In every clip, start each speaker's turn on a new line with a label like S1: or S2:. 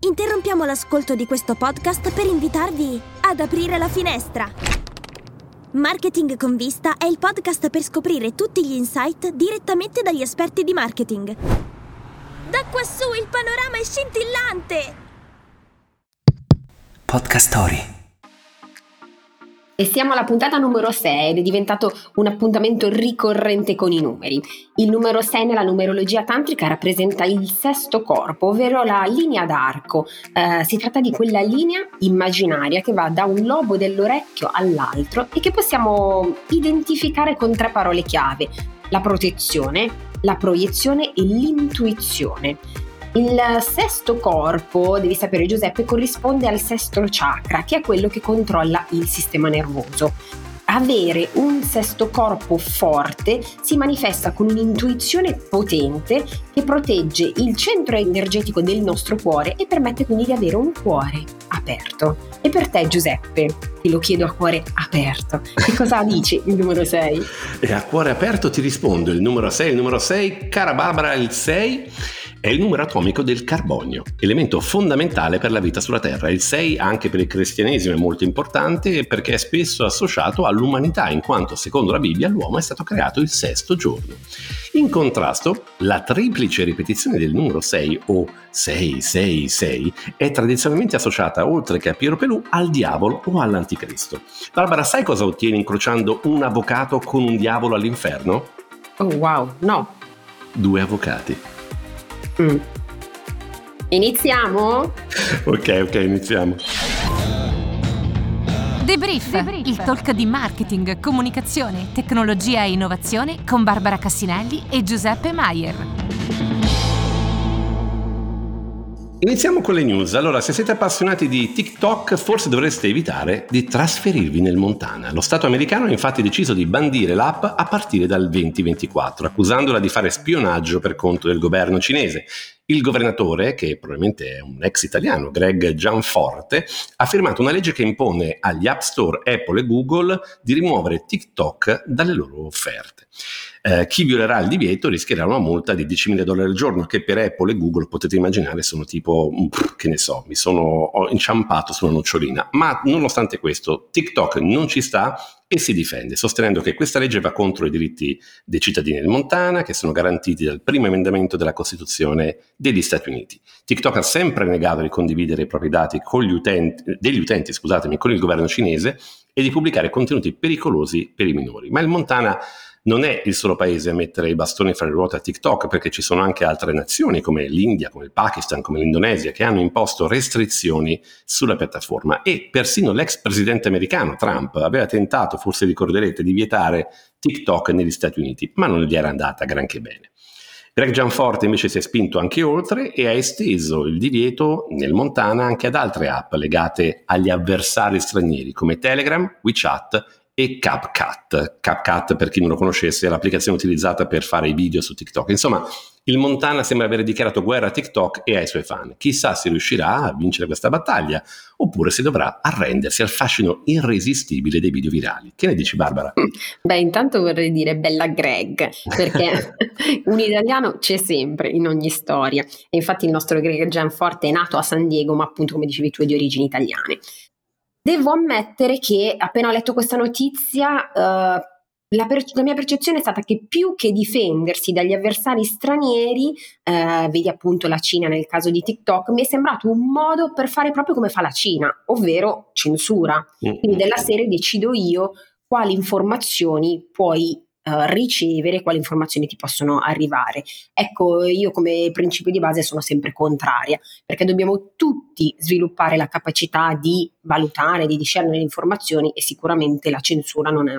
S1: Interrompiamo l'ascolto di questo podcast per invitarvi ad aprire la finestra. Marketing con vista è il podcast per scoprire tutti gli insight direttamente dagli esperti di marketing. Da quassù il panorama è scintillante!
S2: Podcast Story.
S3: E siamo alla puntata numero 6 ed è diventato un appuntamento ricorrente con i numeri. Il numero 6 nella numerologia tantrica rappresenta il sesto corpo, ovvero la linea d'arco. Eh, si tratta di quella linea immaginaria che va da un lobo dell'orecchio all'altro e che possiamo identificare con tre parole chiave. La protezione, la proiezione e l'intuizione. Il sesto corpo, devi sapere Giuseppe, corrisponde al sesto chakra, che è quello che controlla il sistema nervoso. Avere un sesto corpo forte si manifesta con un'intuizione potente che protegge il centro energetico del nostro cuore e permette quindi di avere un cuore aperto. E per te Giuseppe, ti lo chiedo a cuore aperto, che cosa dici il numero 6?
S4: E a cuore aperto ti rispondo il numero 6, il numero 6, cara Barbara, il 6 è il numero atomico del carbonio, elemento fondamentale per la vita sulla Terra. Il 6 anche per il cristianesimo è molto importante perché è spesso associato all'umanità, in quanto secondo la Bibbia l'uomo è stato creato il sesto giorno. In contrasto, la triplice ripetizione del numero 6 o 666 è tradizionalmente associata, oltre che a Piero Pelù, al diavolo o all'anticristo. Barbara, sai cosa ottieni incrociando un avvocato con un diavolo all'inferno?
S3: Oh wow, no.
S4: Due avvocati.
S3: Mm. Iniziamo?
S4: ok, ok, iniziamo.
S5: Debrief, Debrief, il talk di marketing, comunicazione, tecnologia e innovazione con Barbara Cassinelli e Giuseppe Maier.
S4: Iniziamo con le news. Allora, se siete appassionati di TikTok, forse dovreste evitare di trasferirvi nel Montana. Lo Stato americano ha infatti deciso di bandire l'app a partire dal 2024, accusandola di fare spionaggio per conto del governo cinese. Il governatore, che probabilmente è un ex italiano, Greg Gianforte, ha firmato una legge che impone agli App Store Apple e Google di rimuovere TikTok dalle loro offerte. Eh, chi violerà il divieto rischierà una multa di 10.000 dollari al giorno, che per Apple e Google potete immaginare sono tipo, mm, che ne so, mi sono inciampato su una nocciolina. Ma nonostante questo, TikTok non ci sta e si difende, sostenendo che questa legge va contro i diritti dei cittadini del Montana, che sono garantiti dal primo emendamento della Costituzione degli Stati Uniti. TikTok ha sempre negato di condividere i propri dati utenti, degli utenti con il governo cinese e di pubblicare contenuti pericolosi per i minori. Ma il Montana non è il solo paese a mettere i bastoni fra le ruote a TikTok, perché ci sono anche altre nazioni come l'India, come il Pakistan, come l'Indonesia, che hanno imposto restrizioni sulla piattaforma. E persino l'ex presidente americano Trump aveva tentato, forse ricorderete, di vietare TikTok negli Stati Uniti, ma non gli era andata granché bene. Greg Gianforte invece si è spinto anche oltre e ha esteso il divieto nel Montana anche ad altre app legate agli avversari stranieri come Telegram, WeChat e CapCut. CapCut, per chi non lo conoscesse, è l'applicazione utilizzata per fare i video su TikTok. Insomma, il Montana sembra aver dichiarato guerra a TikTok e ai suoi fan. Chissà se riuscirà a vincere questa battaglia oppure se dovrà arrendersi al fascino irresistibile dei video virali. Che ne dici Barbara?
S3: Beh, intanto vorrei dire bella Greg, perché un italiano c'è sempre in ogni storia. E infatti il nostro Greg Gianforte è nato a San Diego, ma appunto come dicevi tu è di origini italiane. Devo ammettere che appena ho letto questa notizia, uh, la, per- la, mia percezione è stata che più che difendersi dagli avversari stranieri, uh, vedi appunto la Cina nel caso di TikTok, mi è sembrato un modo per fare proprio come fa la Cina, ovvero censura. Mm. Quindi della serie decido io quali informazioni puoi uh, ricevere, quali informazioni ti possono arrivare. Ecco, io come principio di base sono sempre contraria, perché dobbiamo tutti sviluppare la capacità di valutare, di discernere le informazioni e sicuramente la censura non è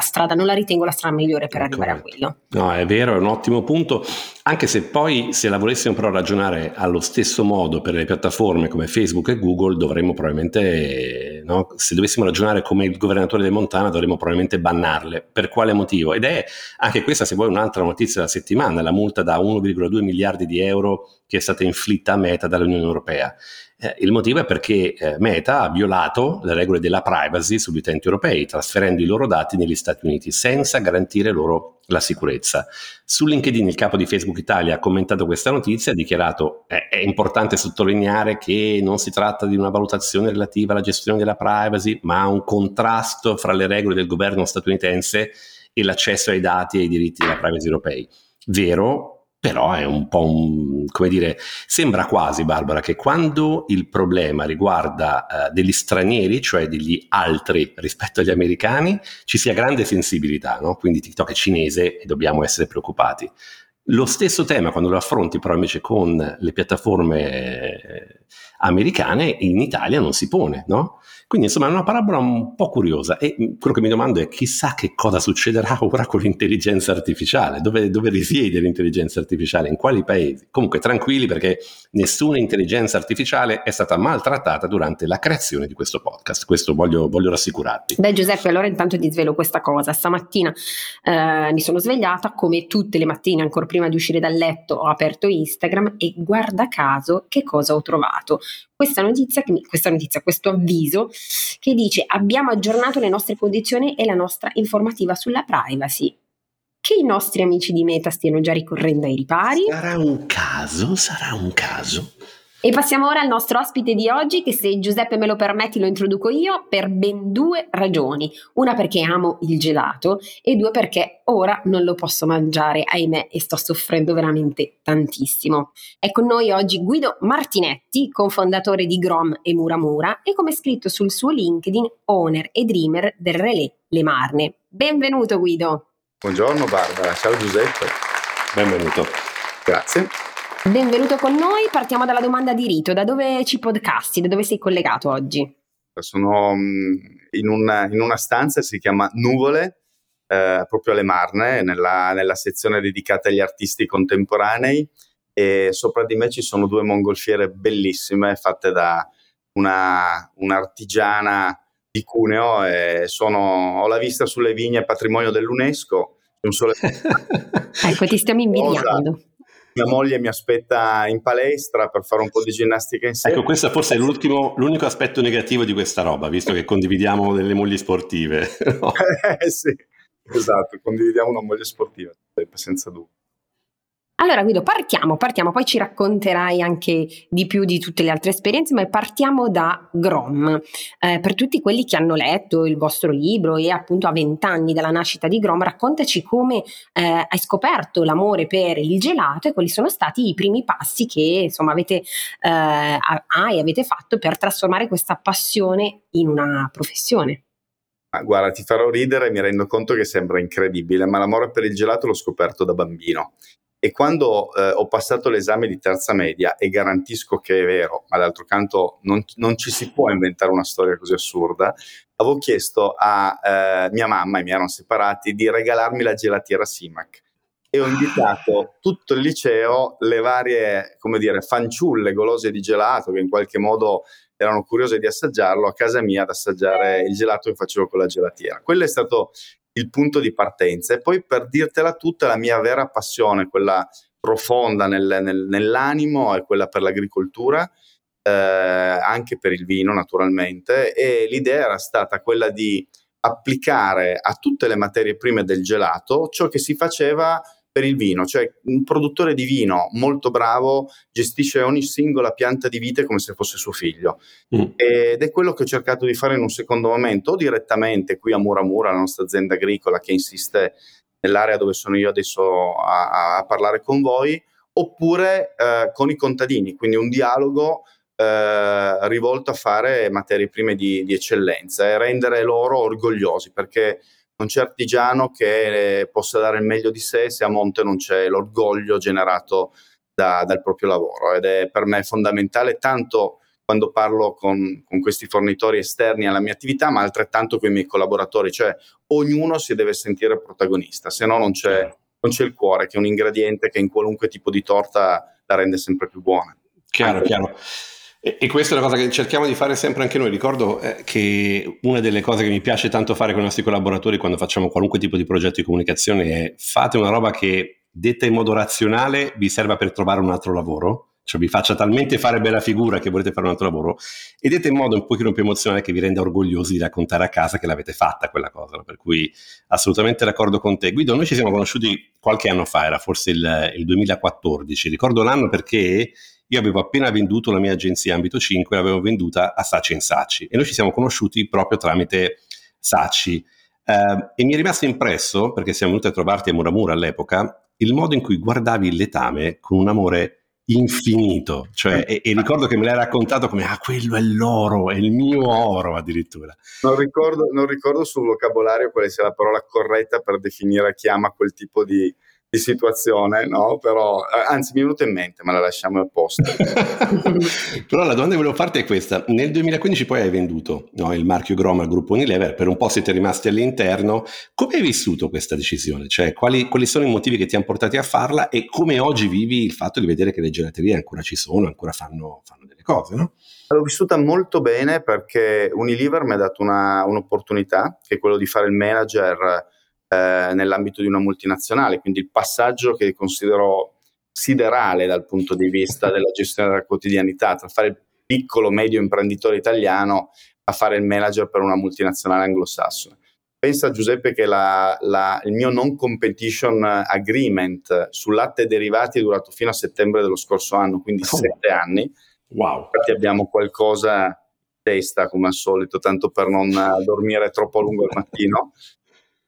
S3: strada, non la ritengo la strada migliore per arrivare a quello.
S4: No, è vero, è un ottimo punto, anche se poi se la volessimo però ragionare allo stesso modo per le piattaforme come Facebook e Google, dovremmo probabilmente, no? se dovessimo ragionare come il governatore del Montana, dovremmo probabilmente bannarle. Per quale motivo? Ed è anche questa, se vuoi, un'altra notizia della settimana, la multa da 1,2 miliardi di euro che è stata inflitta a Meta dall'Unione Europea. Eh, il motivo è perché eh, Meta ha violato le regole della privacy sugli utenti europei, trasferendo i loro dati negli Stati Uniti senza garantire loro la sicurezza. Su LinkedIn il capo di Facebook Italia ha commentato questa notizia e ha dichiarato eh, è importante sottolineare che non si tratta di una valutazione relativa alla gestione della privacy, ma un contrasto fra le regole del governo statunitense e l'accesso ai dati e ai diritti della privacy europei. Vero, però è un po' un, come dire, sembra quasi Barbara che quando il problema riguarda uh, degli stranieri, cioè degli altri rispetto agli americani, ci sia grande sensibilità, no? quindi TikTok è cinese e dobbiamo essere preoccupati. Lo stesso tema quando lo affronti però invece con le piattaforme eh, americane in Italia non si pone, no? Quindi insomma è una parabola un po' curiosa e quello che mi domando è chissà che cosa succederà ora con l'intelligenza artificiale, dove, dove risiede l'intelligenza artificiale, in quali paesi. Comunque tranquilli perché nessuna intelligenza artificiale è stata maltrattata durante la creazione di questo podcast, questo voglio, voglio rassicurarvi.
S3: Beh Giuseppe, allora intanto ti svelo questa cosa, stamattina eh, mi sono svegliata come tutte le mattine, ancora prima di uscire dal letto ho aperto Instagram e guarda caso che cosa ho trovato. Questa notizia, questa notizia, questo avviso che dice abbiamo aggiornato le nostre condizioni e la nostra informativa sulla privacy. Che i nostri amici di Meta stiano già ricorrendo ai ripari?
S4: Sarà un caso, sarà un caso.
S3: E passiamo ora al nostro ospite di oggi, che se Giuseppe me lo permetti lo introduco io per ben due ragioni. Una perché amo il gelato e due perché ora non lo posso mangiare, ahimè, e sto soffrendo veramente tantissimo. È con noi oggi Guido Martinetti, cofondatore di Grom e Muramura e come scritto sul suo LinkedIn, owner e dreamer del Relais Le Marne. Benvenuto Guido.
S2: Buongiorno Barbara, ciao Giuseppe.
S4: Benvenuto.
S2: Grazie.
S3: Benvenuto con noi, partiamo dalla domanda di rito, da dove ci podcasti, da dove sei collegato oggi?
S2: Sono mm, in una, in una stanza, si chiama Nuvole, eh, proprio alle Marne, nella, nella, sezione dedicata agli artisti contemporanei. E sopra di me ci sono due mongolfiere bellissime fatte da una, un'artigiana di Cuneo e sono, ho la vista sulle vigne patrimonio dell'UNESCO.
S3: Sole... ecco, ti stiamo invidiando
S2: mia moglie mi aspetta in palestra per fare un po' di ginnastica insieme.
S4: Ecco, questo forse è l'unico aspetto negativo di questa roba, visto che condividiamo delle mogli sportive.
S2: No? eh, sì, esatto, condividiamo una moglie sportiva, senza dubbio.
S3: Allora Guido, partiamo, partiamo, poi ci racconterai anche di più di tutte le altre esperienze, ma partiamo da Grom. Eh, per tutti quelli che hanno letto il vostro libro e appunto a vent'anni dalla nascita di Grom, raccontaci come eh, hai scoperto l'amore per il gelato e quali sono stati i primi passi che insomma avete, eh, hai, avete fatto per trasformare questa passione in una professione.
S2: Ah, guarda, ti farò ridere, mi rendo conto che sembra incredibile, ma l'amore per il gelato l'ho scoperto da bambino. E quando eh, ho passato l'esame di terza media, e garantisco che è vero, ma d'altro canto non, non ci si può inventare una storia così assurda, avevo chiesto a eh, mia mamma, e mi erano separati, di regalarmi la gelatiera Simac. E ho invitato tutto il liceo, le varie, come dire, fanciulle golose di gelato, che in qualche modo erano curiose di assaggiarlo, a casa mia ad assaggiare il gelato che facevo con la gelatiera. Quello è stato il punto di partenza. E poi per dirtela tutta, la mia vera passione, quella profonda nel, nel, nell'animo, è quella per l'agricoltura, eh, anche per il vino naturalmente, e l'idea era stata quella di applicare a tutte le materie prime del gelato ciò che si faceva per il vino, cioè un produttore di vino molto bravo gestisce ogni singola pianta di vite come se fosse suo figlio mm. ed è quello che ho cercato di fare in un secondo momento o direttamente qui a Muramura, la nostra azienda agricola che insiste nell'area dove sono io adesso a, a parlare con voi, oppure eh, con i contadini, quindi un dialogo eh, rivolto a fare materie prime di, di eccellenza e rendere loro orgogliosi perché non c'è artigiano che eh, possa dare il meglio di sé se a monte non c'è l'orgoglio generato da, dal proprio lavoro ed è per me fondamentale tanto quando parlo con, con, questi fornitori esterni alla mia attività, ma altrettanto con i miei collaboratori, cioè ognuno si deve sentire protagonista, se no non c'è, non c'è il cuore, che è un ingrediente che in qualunque tipo di torta la rende sempre più buona.
S4: Chiaro, chiaro. E, e, questa è una cosa che cerchiamo di fare sempre anche noi. Ricordo eh, che una delle cose che mi piace tanto fare con i nostri collaboratori quando facciamo qualunque tipo di progetto di comunicazione è fate una roba che detta in modo razionale vi serva per trovare un altro lavoro cioè vi faccia talmente fare bella figura che volete fare un altro lavoro, ed è in modo un pochino più emozionale che vi renda orgogliosi di raccontare a casa che l'avete fatta quella cosa, per cui assolutamente d'accordo con te. Guido, noi ci siamo conosciuti qualche anno fa, era forse il, il 2014, ricordo l'anno perché io avevo appena venduto la mia agenzia Ambito 5, l'avevo venduta a Saci Saci e noi ci siamo conosciuti proprio tramite Saci. Uh, e mi è rimasto impresso, perché siamo venuti a trovarti a Muramura all'epoca, il modo in cui guardavi il letame con un amore infinito, cioè, e, e, ricordo che me l'hai raccontato come, ah, quello è l'oro, è il mio oro addirittura.
S2: Non ricordo, non ricordo sul vocabolario quale sia la parola corretta per definire chi ama quel tipo di, di situazione, no? Però, eh, anzi, mi è venuta in mente, ma la lasciamo a posto.
S4: Però la domanda che volevo farti è questa: nel 2015 poi hai venduto no, il marchio Grom al gruppo Unilever, per un po' siete rimasti all'interno. Come hai vissuto questa decisione? Cioè, quali, quali sono i motivi che ti hanno portati a farla e come oggi vivi il fatto di vedere che le gelaterie ancora ci sono, ancora fanno, fanno delle cose, no?
S2: L'ho vissuta molto bene perché Unilever mi ha dato una, un'opportunità, che è quello di fare il manager eh, nell'ambito di una multinazionale, quindi il passaggio che considero siderale dal punto di vista della gestione della quotidianità, tra fare il piccolo medio imprenditore italiano a fare il manager per una multinazionale anglosassone. Pensa Giuseppe che la, la, il mio non competition agreement su latte e derivati è durato fino a settembre dello scorso anno, quindi oh. sette anni.
S4: Wow.
S2: Infatti abbiamo qualcosa in testa come al solito, tanto per non dormire troppo a lungo il mattino.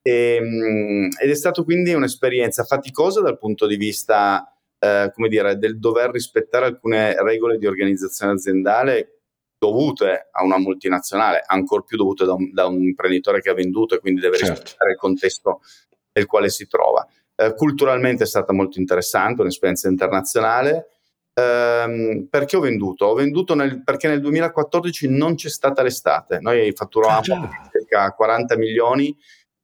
S2: E, ehm, ed è stato quindi un'esperienza faticosa dal punto di vista, eh, come dire, del dover rispettare alcune regole di organizzazione aziendale dovute a una multinazionale, ancor più dovute da un, da un imprenditore che ha venduto e quindi deve certo. rispettare il contesto nel quale si trova. Eh, culturalmente è stata molto interessante, un'esperienza internazionale. Ehm, perché ho venduto? Ho venduto nel, perché nel 2014 non c'è stata l'estate. Noi fatturavamo ah, circa 40 milioni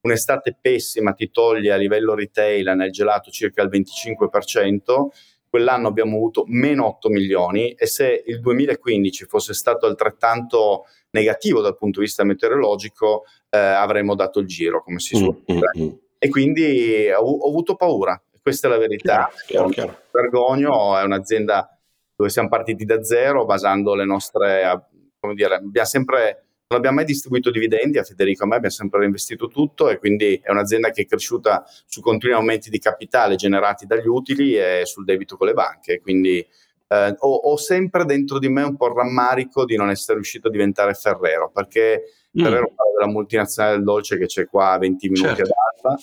S2: un'estate pessima ti toglie a livello retail nel gelato circa il 25%, quell'anno abbiamo avuto meno 8 milioni e se il 2015 fosse stato altrettanto negativo dal punto di vista meteorologico eh, avremmo dato il giro, come si suol mm, dire. Mm, mm. E quindi ho, ho, avuto paura, questa è la verità. Chiaro, chiaro, Vergogno è un'azienda dove siamo partiti da zero basando le nostre, come dire, abbiamo sempre non abbiamo mai distribuito dividendi a Federico a me, abbiamo sempre reinvestito tutto e quindi è un'azienda che è cresciuta su continui aumenti di capitale generati dagli utili e sul debito con le banche. Quindi eh, ho, ho, sempre dentro di me un po' il rammarico di non essere riuscito a diventare Ferrero, perché mm. Ferrero parla della multinazionale del dolce che c'è qua a 20 minuti certo. ad Alba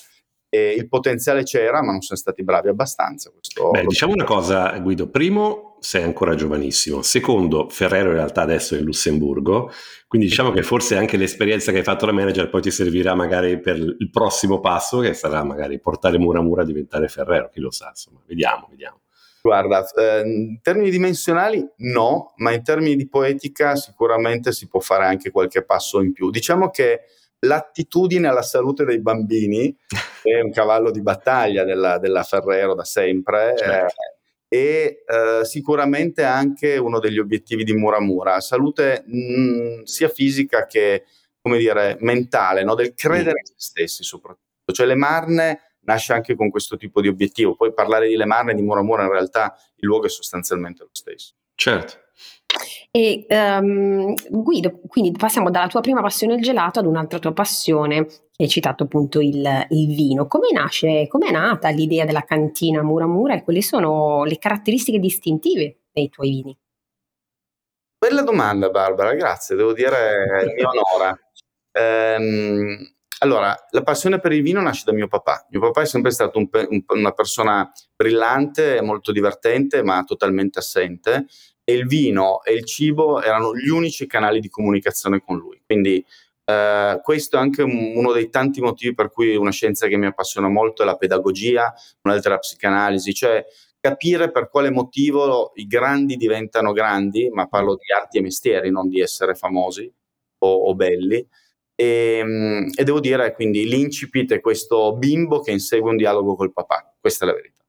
S2: e il potenziale c'era, ma non sono stati bravi abbastanza.
S4: Beh, diciamo una cosa, Guido. Primo, sei ancora giovanissimo. Secondo, Ferrero in realtà adesso è in Lussemburgo, quindi diciamo che forse anche l'esperienza che hai fatto da manager poi ti servirà magari per il prossimo passo, che sarà magari portare Muramura a diventare Ferrero, chi lo sa, insomma. Vediamo, vediamo.
S2: Guarda, eh, in termini dimensionali no, ma in termini di poetica sicuramente si può fare anche qualche passo in più. Diciamo che l'attitudine alla salute dei bambini è un cavallo di battaglia della, della Ferrero da sempre. Certo. Eh, e eh, sicuramente anche uno degli obiettivi di Muramura, salute mh, mm, sia fisica che come dire, mentale, no? del credere in se stessi soprattutto. Cioè le Marne nasce anche con questo tipo di obiettivo, poi parlare di Le Marne e di Muramura in realtà il luogo è sostanzialmente lo stesso.
S4: Certo.
S3: E um, Guido, quindi passiamo dalla tua prima passione il gelato ad un'altra tua passione, hai citato appunto il, il vino. Come nasce, come è nata l'idea della cantina Muramura e quali sono le caratteristiche distintive dei tuoi vini?
S2: Bella domanda Barbara, grazie, devo dire mi onora. Ehm, allora, la passione per il vino nasce da mio papà. Mio papà è sempre stato un, un, una persona brillante, molto divertente, ma totalmente assente e il vino e il cibo erano gli unici canali di comunicazione con lui. Quindi eh, questo è anche uno dei tanti motivi per cui una scienza che mi appassiona molto è la pedagogia, un'altra è la psicanalisi, cioè capire per quale motivo i grandi diventano grandi, ma parlo di arti e mestieri, non di essere famosi o, o belli. E, ehm, e, devo dire quindi l'incipit è questo bimbo che insegue un dialogo col papà, questa è la verità.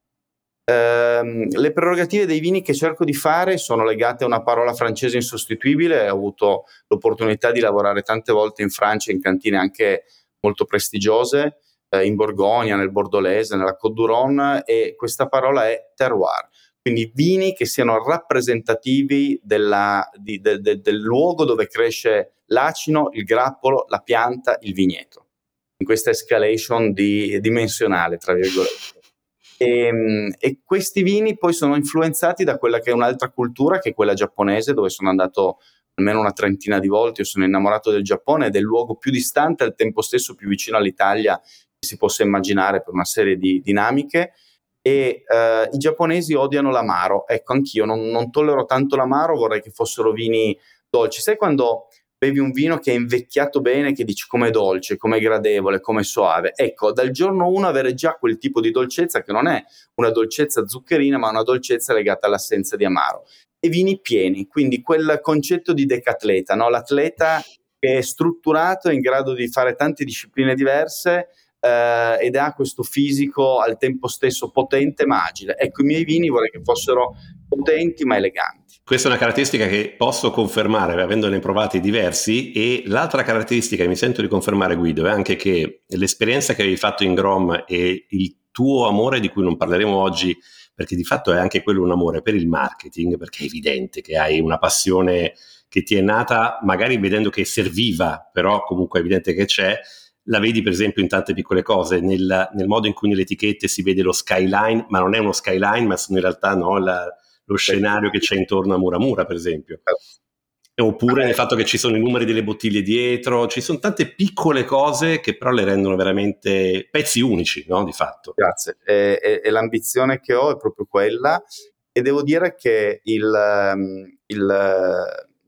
S2: Ehm, le prerogative dei vini che cerco di fare sono legate a una parola francese insostituibile. Ho avuto l'opportunità di lavorare tante volte in Francia in cantine anche molto prestigiose, eh, in Borgogna, nel Bordolese, nella Côte d'Uron e questa parola è terroir. quindi vini che siano rappresentativi della, di, de, de, del luogo dove cresce l'acino, il grappolo, la pianta, il vigneto, in questa escalation di, dimensionale, tra virgolette. E, ehm, e, questi vini poi sono influenzati da quella che è un'altra cultura, che è quella giapponese, dove sono andato almeno una trentina di volte. Io sono innamorato del Giappone, del luogo più distante al tempo stesso più vicino all'Italia che si possa immaginare per una serie di dinamiche. E eh, i giapponesi odiano l'amaro. Ecco, anch'io non, non tollero tanto l'amaro, vorrei che fossero vini dolci. Sai quando bevi un vino che è invecchiato bene, che dici com'è dolce, com'è gradevole, com'è soave. Ecco, dal giorno 1 avere già quel tipo di dolcezza che non è una dolcezza zuccherina, ma una dolcezza legata all'assenza di amaro. E vini pieni, quindi quel concetto di decatleta, no? l'atleta che è strutturato, è in grado di fare tante discipline diverse, eh, ed ha questo fisico al tempo stesso potente ma agile. Ecco, i miei vini vorrei che fossero potenti ma eleganti.
S4: Questa è una caratteristica che posso confermare avendone provati diversi e l'altra caratteristica che mi sento di confermare Guido è anche che l'esperienza che avevi fatto in Grom e il tuo amore di cui non parleremo oggi perché di fatto è anche quello un amore per il marketing perché è evidente che hai una passione che ti è nata magari vedendo che serviva però comunque è evidente che c'è la vedi per esempio in tante piccole cose, nel, nel, modo in cui nelle etichette si vede lo skyline, ma non è uno skyline, ma sono in realtà no, la, lo scenario che c'è intorno a Muramura, per esempio. Oppure nel fatto che ci sono i numeri delle bottiglie dietro, ci sono tante piccole cose che però le rendono veramente pezzi unici, no? Di fatto.
S2: Grazie. E, e, e l'ambizione che ho è proprio quella. E devo dire che il, ehm, il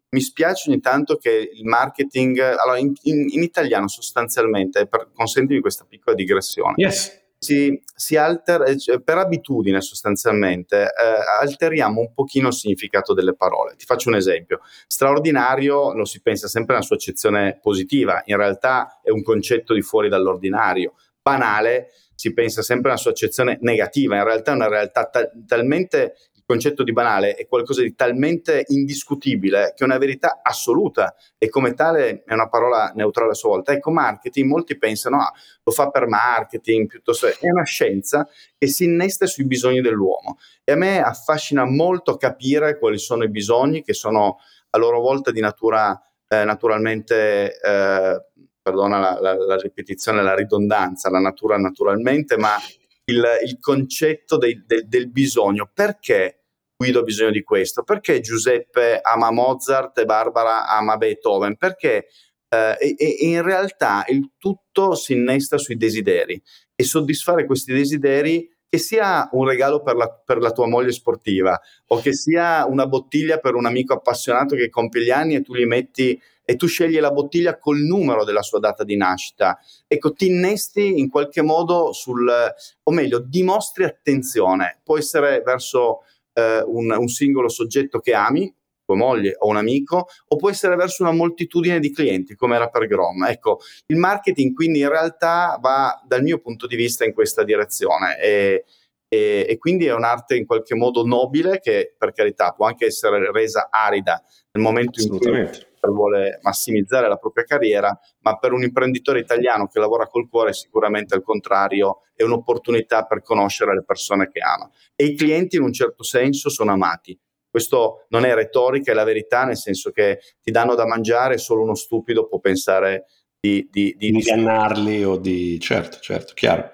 S2: mi spiace ogni tanto che il marketing, allora in, in, in italiano sostanzialmente, per, consentimi questa piccola digressione,
S4: yes.
S2: Si, si altera, eh, cioè, per abitudine sostanzialmente, eh, alteriamo un pochino il significato delle parole. Ti faccio un esempio. Straordinario lo si pensa sempre nella sua accezione positiva, in realtà è un concetto di fuori dall'ordinario. Banale si pensa sempre nella sua accezione negativa, in realtà è una realtà ta- talmente concetto di banale è qualcosa di talmente indiscutibile che è una verità assoluta e come tale è una parola neutrale a sua volta. Ecco, marketing, molti pensano, ah, lo fa per marketing, piuttosto è una scienza che si innesta sui bisogni dell'uomo e a me affascina molto capire quali sono i bisogni che sono a loro volta di natura eh, naturalmente... Eh, perdona la, la, la ripetizione, la ridondanza, la natura naturalmente, ma il, il concetto dei, del, del bisogno. Perché Guido ha bisogno di questo? Perché Giuseppe ama Mozart e Barbara ama Beethoven? Perché eh, e, e in realtà il tutto si innesta sui desideri e soddisfare questi desideri che sia un regalo per la, per la, tua moglie sportiva o che sia una bottiglia per un amico appassionato che compie gli anni e tu li metti e tu scegli la bottiglia col numero della sua data di nascita. Ecco, ti innesti in qualche modo sul, o meglio, dimostri attenzione. Può essere verso eh, un, un singolo soggetto che ami, tua moglie o un amico, o può essere verso una moltitudine di clienti, come era per Grom. Ecco, il marketing quindi in realtà va dal mio punto di vista in questa direzione e, e, e quindi è un'arte in qualche modo nobile che per carità può anche essere resa arida nel momento in cui vuole massimizzare la propria carriera, ma per un imprenditore italiano che lavora col cuore sicuramente al contrario è un'opportunità per conoscere le persone che ama. E i clienti in un certo senso sono amati. Questo non è retorica, è la verità, nel senso che ti danno da mangiare e solo uno stupido può pensare di, di, di
S4: ingannarli o di... Certo, certo, chiaro.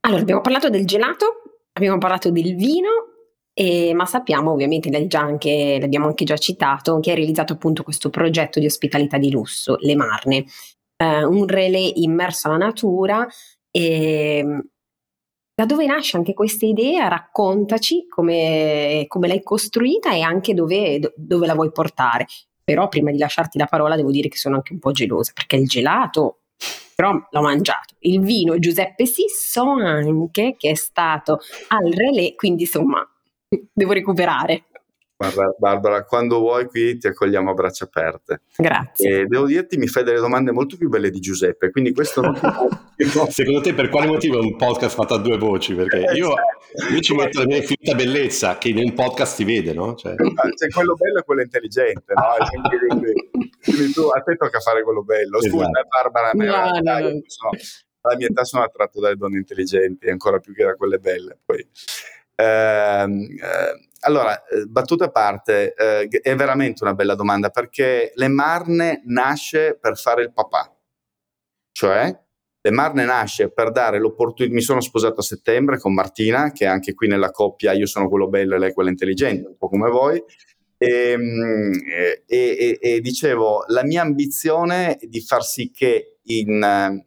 S3: Allora, abbiamo parlato del gelato, abbiamo parlato del vino, e, ma sappiamo ovviamente, anche, l'abbiamo anche già citato, che ha realizzato appunto questo progetto di ospitalità di lusso, Le Marne, eh, un relè immerso alla natura. E, da dove nasce anche questa idea? Raccontaci come, come l'hai costruita e anche dove, dove la vuoi portare. Però prima di lasciarti la parola devo dire che sono anche un po' gelosa perché il gelato però l'ho mangiato. Il vino Giuseppe sì, so anche che è stato al relè, quindi insomma devo recuperare.
S2: Guarda, Barbara, quando vuoi qui ti accogliamo a braccia aperte.
S3: Grazie.
S2: E devo dirti, mi fai delle domande molto più belle di Giuseppe, quindi questo
S4: Secondo te per quale motivo è un podcast fatto a due voci? Perché eh, io, certo. io ci metto la mia finta bellezza che in un podcast si vede, no?
S2: Cioè... C'è quello bello e quello intelligente, no? quindi, tu, a te tocca fare quello bello. Scusa, esatto. Barbara, no, no, no. Sono, alla mia età sono attratto dalle donne intelligenti, ancora più che da quelle belle. Poi allora, eh, battuta a parte, eh, è veramente una bella domanda perché Le Marne nasce per fare il papà, cioè Le Marne nasce per dare l'opportunità. Mi sono sposato a settembre con Martina, che anche qui nella coppia io sono quello bello e lei quella intelligente, un po' come voi. Ehm, e, e, e, dicevo, la mia ambizione è di far sì che i uh,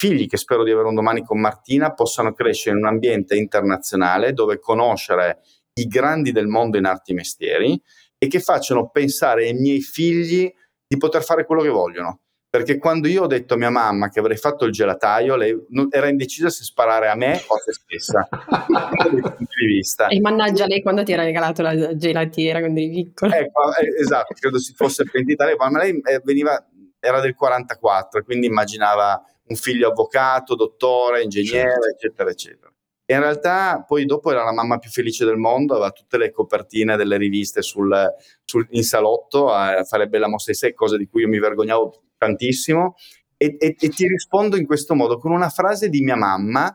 S2: figli che spero di avere un domani con Martina possano crescere in un ambiente internazionale dove conoscere i grandi del mondo in arti e mestieri e che facciano pensare ai miei figli di poter fare quello che vogliono. Perché quando io ho detto a mia mamma che avrei fatto il gelataio, lei era indecisa se sparare a me o a se stessa.
S3: di vista. E mannaggia lei quando ti era regalato la gelatiera quando eri piccolo.
S2: Ecco, eh, esatto, credo si fosse pentita lei, ma lei eh, veniva, era del 44, quindi immaginava un figlio avvocato, dottore, ingegnere, certo. eccetera, eccetera. E in realtà poi dopo era la mamma più felice del mondo, aveva tutte le copertine delle riviste sul, sul, in salotto a fare bella mossa di sé, cosa di cui io mi vergognavo tantissimo. E, e, e ti rispondo in questo modo, con una frase di mia mamma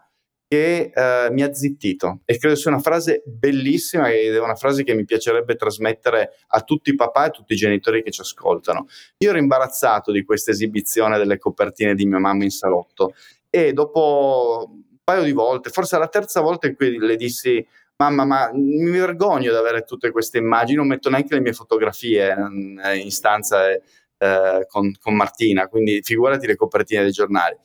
S2: che uh, mi ha zittito e credo sia una frase bellissima ed è una frase che mi piacerebbe trasmettere a tutti i papà e a tutti i genitori che ci ascoltano. Io ero imbarazzato di questa esibizione delle copertine di mia mamma in salotto e dopo paio di volte, forse la terza volta in cui le dissi mamma ma mi vergogno di avere tutte queste immagini, non metto neanche le mie fotografie in, in stanza eh, con, con, Martina, quindi figurati le copertine dei giornali.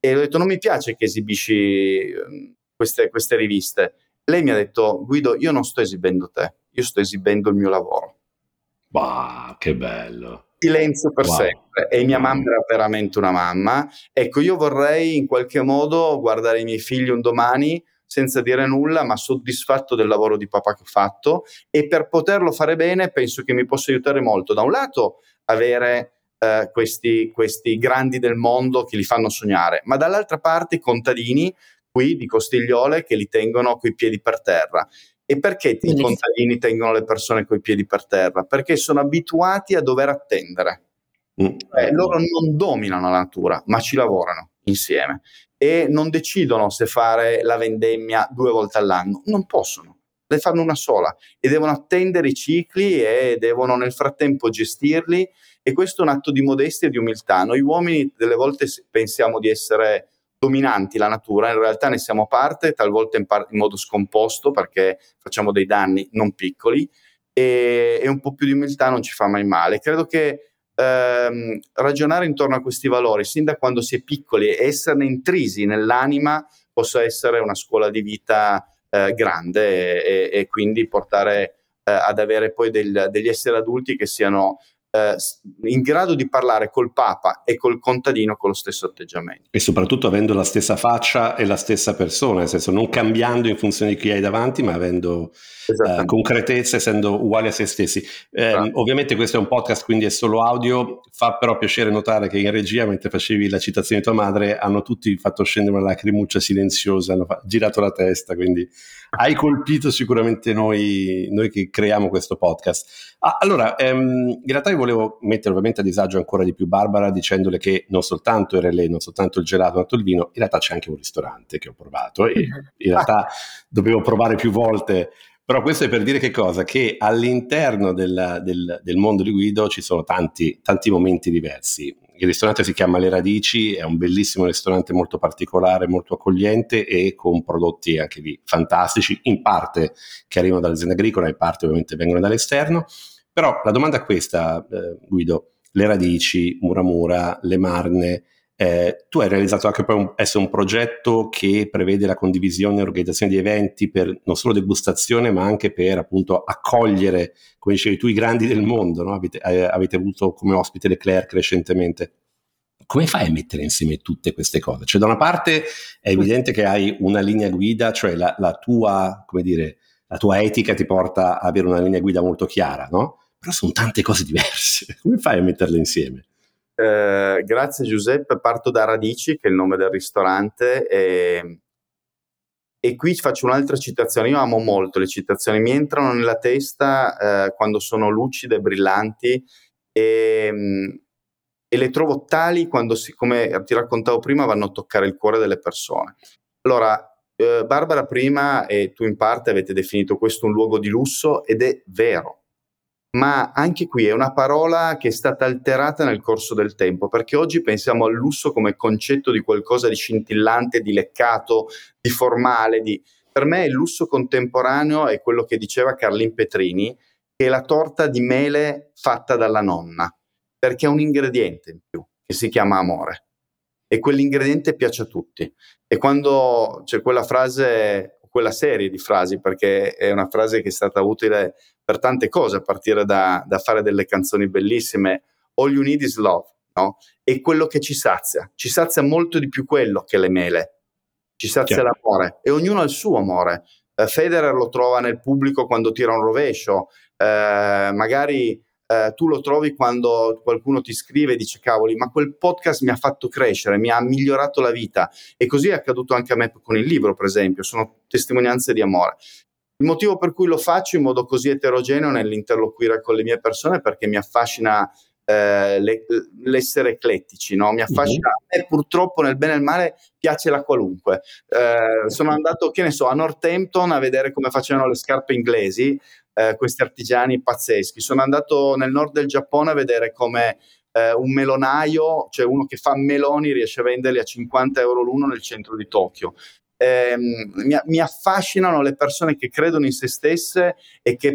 S2: E ho detto non mi piace che esibisci ehm, queste, queste riviste. Lei mi ha detto Guido io non sto esibendo te, io sto esibendo il mio lavoro.
S4: Bah, che bello
S2: silenzio per wow. sempre e mia mamma era veramente una mamma. Ecco, io vorrei in qualche modo guardare i miei figli un domani senza dire nulla, ma soddisfatto del lavoro di papà che ho fatto e per poterlo fare bene penso che mi possa aiutare molto. Da un lato avere eh, questi, questi grandi del mondo che li fanno sognare, ma dall'altra parte i contadini qui di Costigliole che li tengono coi piedi per terra. E perché i contadini tengono le persone coi piedi per terra? Perché sono abituati a dover attendere. Mm. Eh, loro non dominano la natura, ma ci lavorano insieme e non decidono se fare la vendemmia due volte all'anno. Non possono, le fanno una sola e devono attendere i cicli e devono nel frattempo gestirli. E questo è un atto di modestia e di umiltà. Noi uomini delle volte pensiamo di essere dominanti la natura, in realtà ne siamo parte, talvolta in, par- in modo scomposto perché facciamo dei danni non piccoli e, e, un po' più di umiltà non ci fa mai male. Credo che ehm, ragionare intorno a questi valori, sin da quando si è piccoli e esserne intrisi nell'anima, possa essere una scuola di vita eh, grande e, e, quindi portare eh, ad avere poi del, degli esseri adulti che siano eh, in grado di parlare col Papa e col contadino con lo stesso atteggiamento.
S4: E soprattutto avendo la stessa faccia e la stessa persona, nel senso non cambiando in funzione di chi hai davanti, ma avendo eh, concretezza, essendo uguali a se stessi. Eh, ah. Ovviamente questo è un podcast, quindi è solo audio, fa però piacere notare che in regia, mentre facevi la citazione di tua madre, hanno tutti fatto scendere una lacrimuccia silenziosa, hanno girato la testa, quindi hai colpito sicuramente noi, noi che creiamo questo podcast. Ah, allora, ehm, in realtà io volevo mettere ovviamente a disagio ancora di più Barbara dicendole che non soltanto era lei, non soltanto il gelato, non il vino, in realtà c'è anche un ristorante che ho provato e in realtà dovevo provare più volte però questo è per dire che cosa? Che all'interno del, del, del mondo di Guido ci sono tanti, tanti, momenti diversi. Il ristorante si chiama Le Radici, è un bellissimo ristorante molto particolare, molto accogliente e con prodotti anche lì fantastici, in parte che arrivano dall'azienda agricola, in parte ovviamente vengono dall'esterno. Però la domanda è questa, eh, Guido. Le Radici, Muramura, Le Marne, eh, tu hai realizzato anche poi un, un, progetto che prevede la condivisione e organizzazione di eventi per non solo degustazione, ma anche per appunto accogliere, come dicevi tu, i grandi del mondo. No? Avete, eh, avete, avuto come ospite Leclerc recentemente. Come fai a mettere insieme tutte queste cose? Cioè, da una parte è evidente che hai una linea guida, cioè la, la tua, come dire, la tua etica ti porta ad avere una linea guida molto chiara, no? Però sono tante cose diverse. Come fai a metterle insieme?
S2: Eh, grazie Giuseppe, parto da Radici, che è il nome del ristorante, e, e, qui faccio un'altra citazione. Io amo molto le citazioni, mi entrano nella testa eh, quando sono lucide, brillanti e, e, le trovo tali quando, si, come ti raccontavo prima, vanno a toccare il cuore delle persone. Allora, eh, Barbara prima e tu in parte avete definito questo un luogo di lusso ed è vero ma anche qui è una parola che è stata alterata nel corso del tempo, perché oggi pensiamo al lusso come concetto di qualcosa di scintillante, di leccato, di formale. Di... Per me il lusso contemporaneo è quello che diceva Carlin Petrini, che è la torta di mele fatta dalla nonna, perché ha un ingrediente in più, che si chiama amore. E quell'ingrediente piace a tutti. E quando c'è quella frase, quella serie di frasi, perché è una frase che è stata utile per tante cose, a partire da, da fare delle canzoni bellissime. All you need is love, no? È quello che ci sazia. Ci sazia molto di più quello che le mele. Ci sazia Chiaro. l'amore. E ognuno ha il suo amore. Uh, Federer lo trova nel pubblico quando tira un rovescio. Uh, magari Uh, tu lo trovi quando qualcuno ti scrive e dice cavoli, ma quel podcast mi ha fatto crescere, mi ha migliorato la vita e così è accaduto anche a me con il libro, per esempio, sono testimonianze di amore. Il motivo per cui lo faccio in modo così eterogeneo nell'interloquire con le mie persone è perché mi affascina eh, le, l'essere eclettici, no? mi affascina mm-hmm. e purtroppo nel bene e nel male piace la qualunque. Eh, sono andato, che ne so, a Northampton a vedere come facevano le scarpe inglesi, eh, questi artigiani pazzeschi. Sono andato nel nord del Giappone a vedere come eh, un melonaio, cioè uno che fa meloni, riesce a venderli a 50 euro l'uno nel centro di Tokyo eh, mi, mi, affascinano le persone che credono in se stesse e che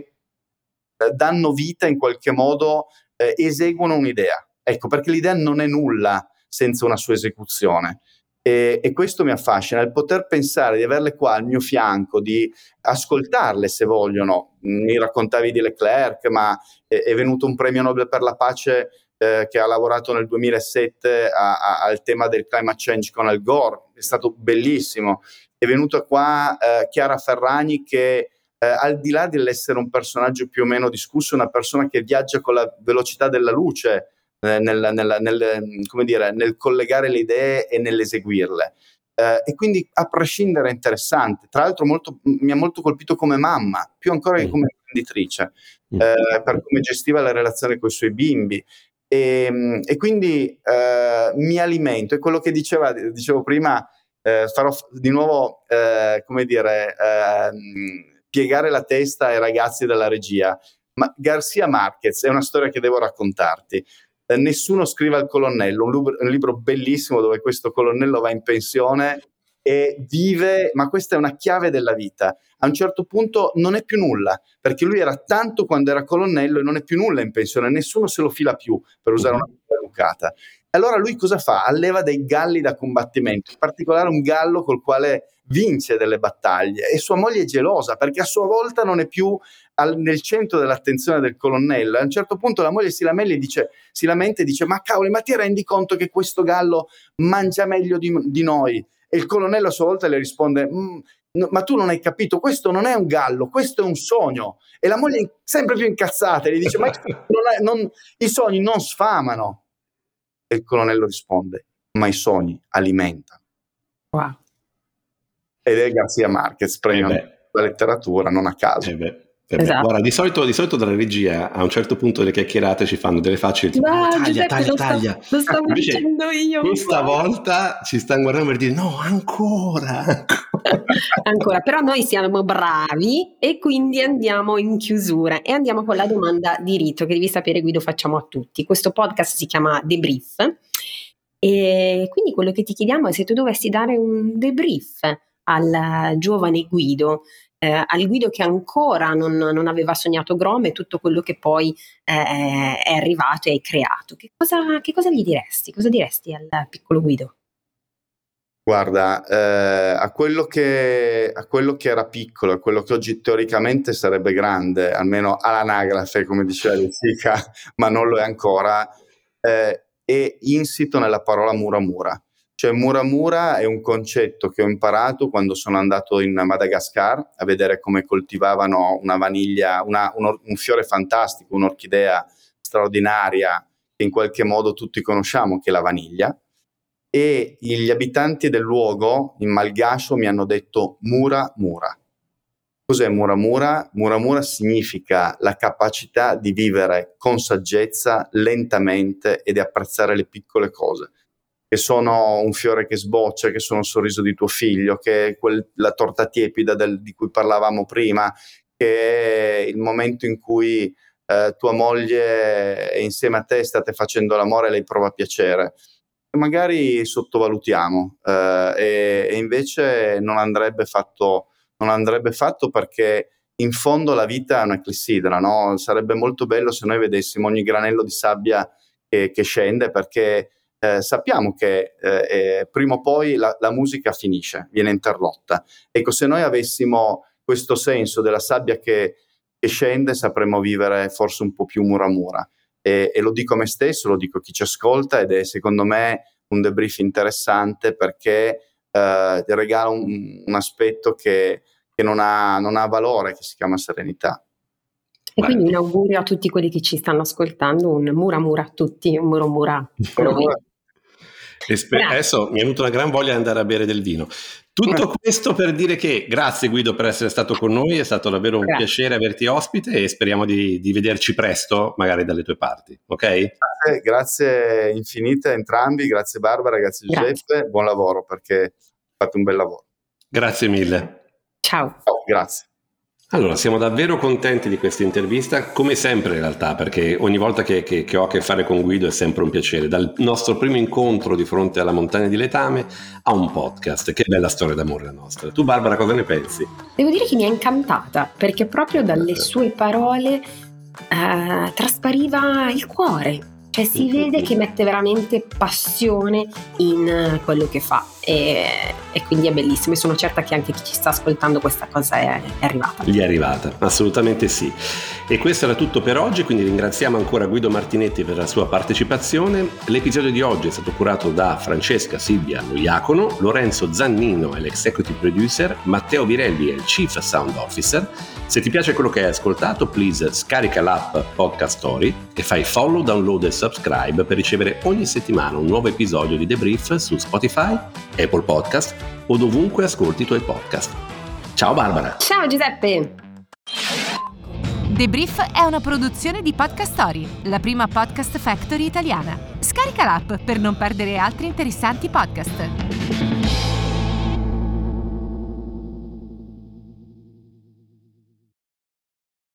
S2: eh, danno vita in qualche modo, eh, eseguono un'idea. Ecco, perché l'idea non è nulla senza una sua esecuzione. E, e, questo mi affascina, il poter pensare di averle qua al mio fianco, di ascoltarle se vogliono. Mi raccontavi di Leclerc, ma è, è venuto un premio Nobel per la pace eh, che ha lavorato nel 2007 a, a, al tema del climate change con Al Gore, è stato bellissimo. È venuta qua eh, Chiara Ferragni che eh, al di là dell'essere un personaggio più o meno discusso, è una persona che viaggia con la velocità della luce eh, nel, nel, nel, dire, nel, collegare le idee e nell'eseguirle. Eh, e quindi a prescindere è interessante. Tra l'altro molto, mi ha molto colpito come mamma, più ancora che mm. come imprenditrice, eh, per come gestiva la relazione con i suoi bimbi. E, ehm, e quindi eh, mi alimento, è quello che diceva, dicevo prima, eh, farò di nuovo, eh, come dire, ehm, piegare la testa ai ragazzi della regia. Ma Garcia Marquez è una storia che devo raccontarti. Eh, nessuno scrive al colonnello, un libro bellissimo dove questo colonnello va in pensione e vive, ma questa è una chiave della vita. A un certo punto non è più nulla, perché lui era tanto quando era colonnello e non è più nulla in pensione, nessuno se lo fila più, per usare una parola educata. Allora lui cosa fa? Alleva dei galli da combattimento, in particolare un gallo col quale vince delle battaglie e sua moglie è gelosa perché a sua volta non è più al, nel centro dell'attenzione del colonnello. A un certo punto la moglie si, dice, si lamenta e dice ma cavoli ma ti rendi conto che questo gallo mangia meglio di, di noi? E il colonnello a sua volta le risponde mm, No, ma tu non hai capito, questo non è un gallo, questo è un sogno. E la moglie è sempre più incazzata gli dice, ma non è, non, i sogni non sfamano. E il colonnello risponde, ma i sogni alimentano. Wow. Ed è Garcia Marquez, premio eh della letteratura, non a caso.
S4: Eh Esatto. Guarda, di solito, di solito, dalla regia a un certo punto delle chiacchierate ci fanno delle facce tipo no, taglia, Giuseppe, taglia, lo taglia. Sto, lo stavo dicendo io. Questa volta ci stanno guardando per dire no, ancora.
S3: ancora, però noi siamo bravi e quindi andiamo in chiusura e andiamo con la domanda di rito che devi sapere Guido facciamo a tutti. Questo podcast si chiama Debrief e quindi quello che ti chiediamo è se tu dovessi dare un debrief al giovane Guido eh, al Guido che ancora non, non, aveva sognato Grom e tutto quello che poi eh, è arrivato e hai creato. Che cosa, che cosa, gli diresti? Cosa diresti al piccolo Guido?
S2: Guarda, eh, a, quello che, a, quello che, era piccolo, a quello che oggi teoricamente sarebbe grande, almeno all'anagrafe, come diceva Lizzica, ma non lo è ancora, eh, è insito nella parola Muramura. Cioè Muramura è un concetto che ho imparato quando sono andato in Madagascar a vedere come coltivavano una vaniglia, una, un, un, fiore fantastico, un'orchidea straordinaria che in qualche modo tutti conosciamo, che è la vaniglia. E gli abitanti del luogo in malgascio mi hanno detto Mura Mura. Cos'è Muramura? Muramura significa la capacità di vivere con saggezza, lentamente e di apprezzare le piccole cose che sono un fiore che sboccia, che sono il sorriso di tuo figlio, che è quel, la torta tiepida del, di cui parlavamo prima, che è il momento in cui eh, tua moglie è insieme a te, state facendo l'amore e lei prova piacere. Magari sottovalutiamo eh, e, e, invece non andrebbe, fatto, non andrebbe fatto perché in fondo la vita è una clessidra, no? Sarebbe molto bello se noi vedessimo ogni granello di sabbia che, che scende perché eh, sappiamo che eh, eh, prima o poi la, la, musica finisce, viene interrotta. Ecco, se noi avessimo questo senso della sabbia che, che scende, sapremmo vivere forse un po' più mura mura. E, e, lo dico a me stesso, lo dico a chi ci ascolta ed è secondo me un debrief interessante perché eh, regala un, un aspetto che, che non, ha, non ha valore, che si chiama serenità.
S3: E Beh. quindi un augurio a tutti quelli che ci stanno ascoltando, un mura mura a tutti, un muro mura.
S4: Esper- adesso mi è venuta una gran voglia di andare a bere del vino. Tutto questo per dire che grazie Guido per essere stato con noi, è stato davvero un grazie. piacere averti ospite e speriamo di, di, vederci presto, magari dalle tue parti, ok?
S2: Grazie, grazie infinite a entrambi, grazie Barbara, grazie Giuseppe, grazie. buon lavoro perché fate un bel lavoro.
S4: Grazie mille.
S3: Ciao.
S2: Ciao grazie.
S4: Allora, siamo davvero contenti di questa intervista, come sempre in realtà, perché ogni volta che, che, che, ho a che fare con Guido è sempre un piacere. Dal nostro primo incontro di fronte alla montagna di Letame a un podcast, che bella storia d'amore la nostra. Tu Barbara cosa ne pensi?
S3: Devo dire che mi ha incantata, perché proprio dalle sue parole eh, traspariva il cuore, cioè si vede che mette veramente passione in quello che fa e, e, quindi è bellissimo e sono certa che anche chi ci sta ascoltando questa cosa è, è, arrivata.
S4: Gli è arrivata, assolutamente sì. E questo era tutto per oggi, quindi ringraziamo ancora Guido Martinetti per la sua partecipazione. L'episodio di oggi è stato curato da Francesca Silvia Loiacono, Lorenzo Zannino è l'executive producer, Matteo Virelli è il chief sound officer. Se ti piace quello che hai ascoltato, please scarica l'app Podcast Story e fai follow, download e subscribe per ricevere ogni settimana un nuovo episodio di Debrief su Spotify, Apple Podcast o dovunque ascolti i tuoi podcast. Ciao Barbara!
S3: Ciao Giuseppe!
S5: Debrief è una produzione di Podcast Story, la prima podcast factory italiana. Scarica l'app per non perdere altri interessanti podcast.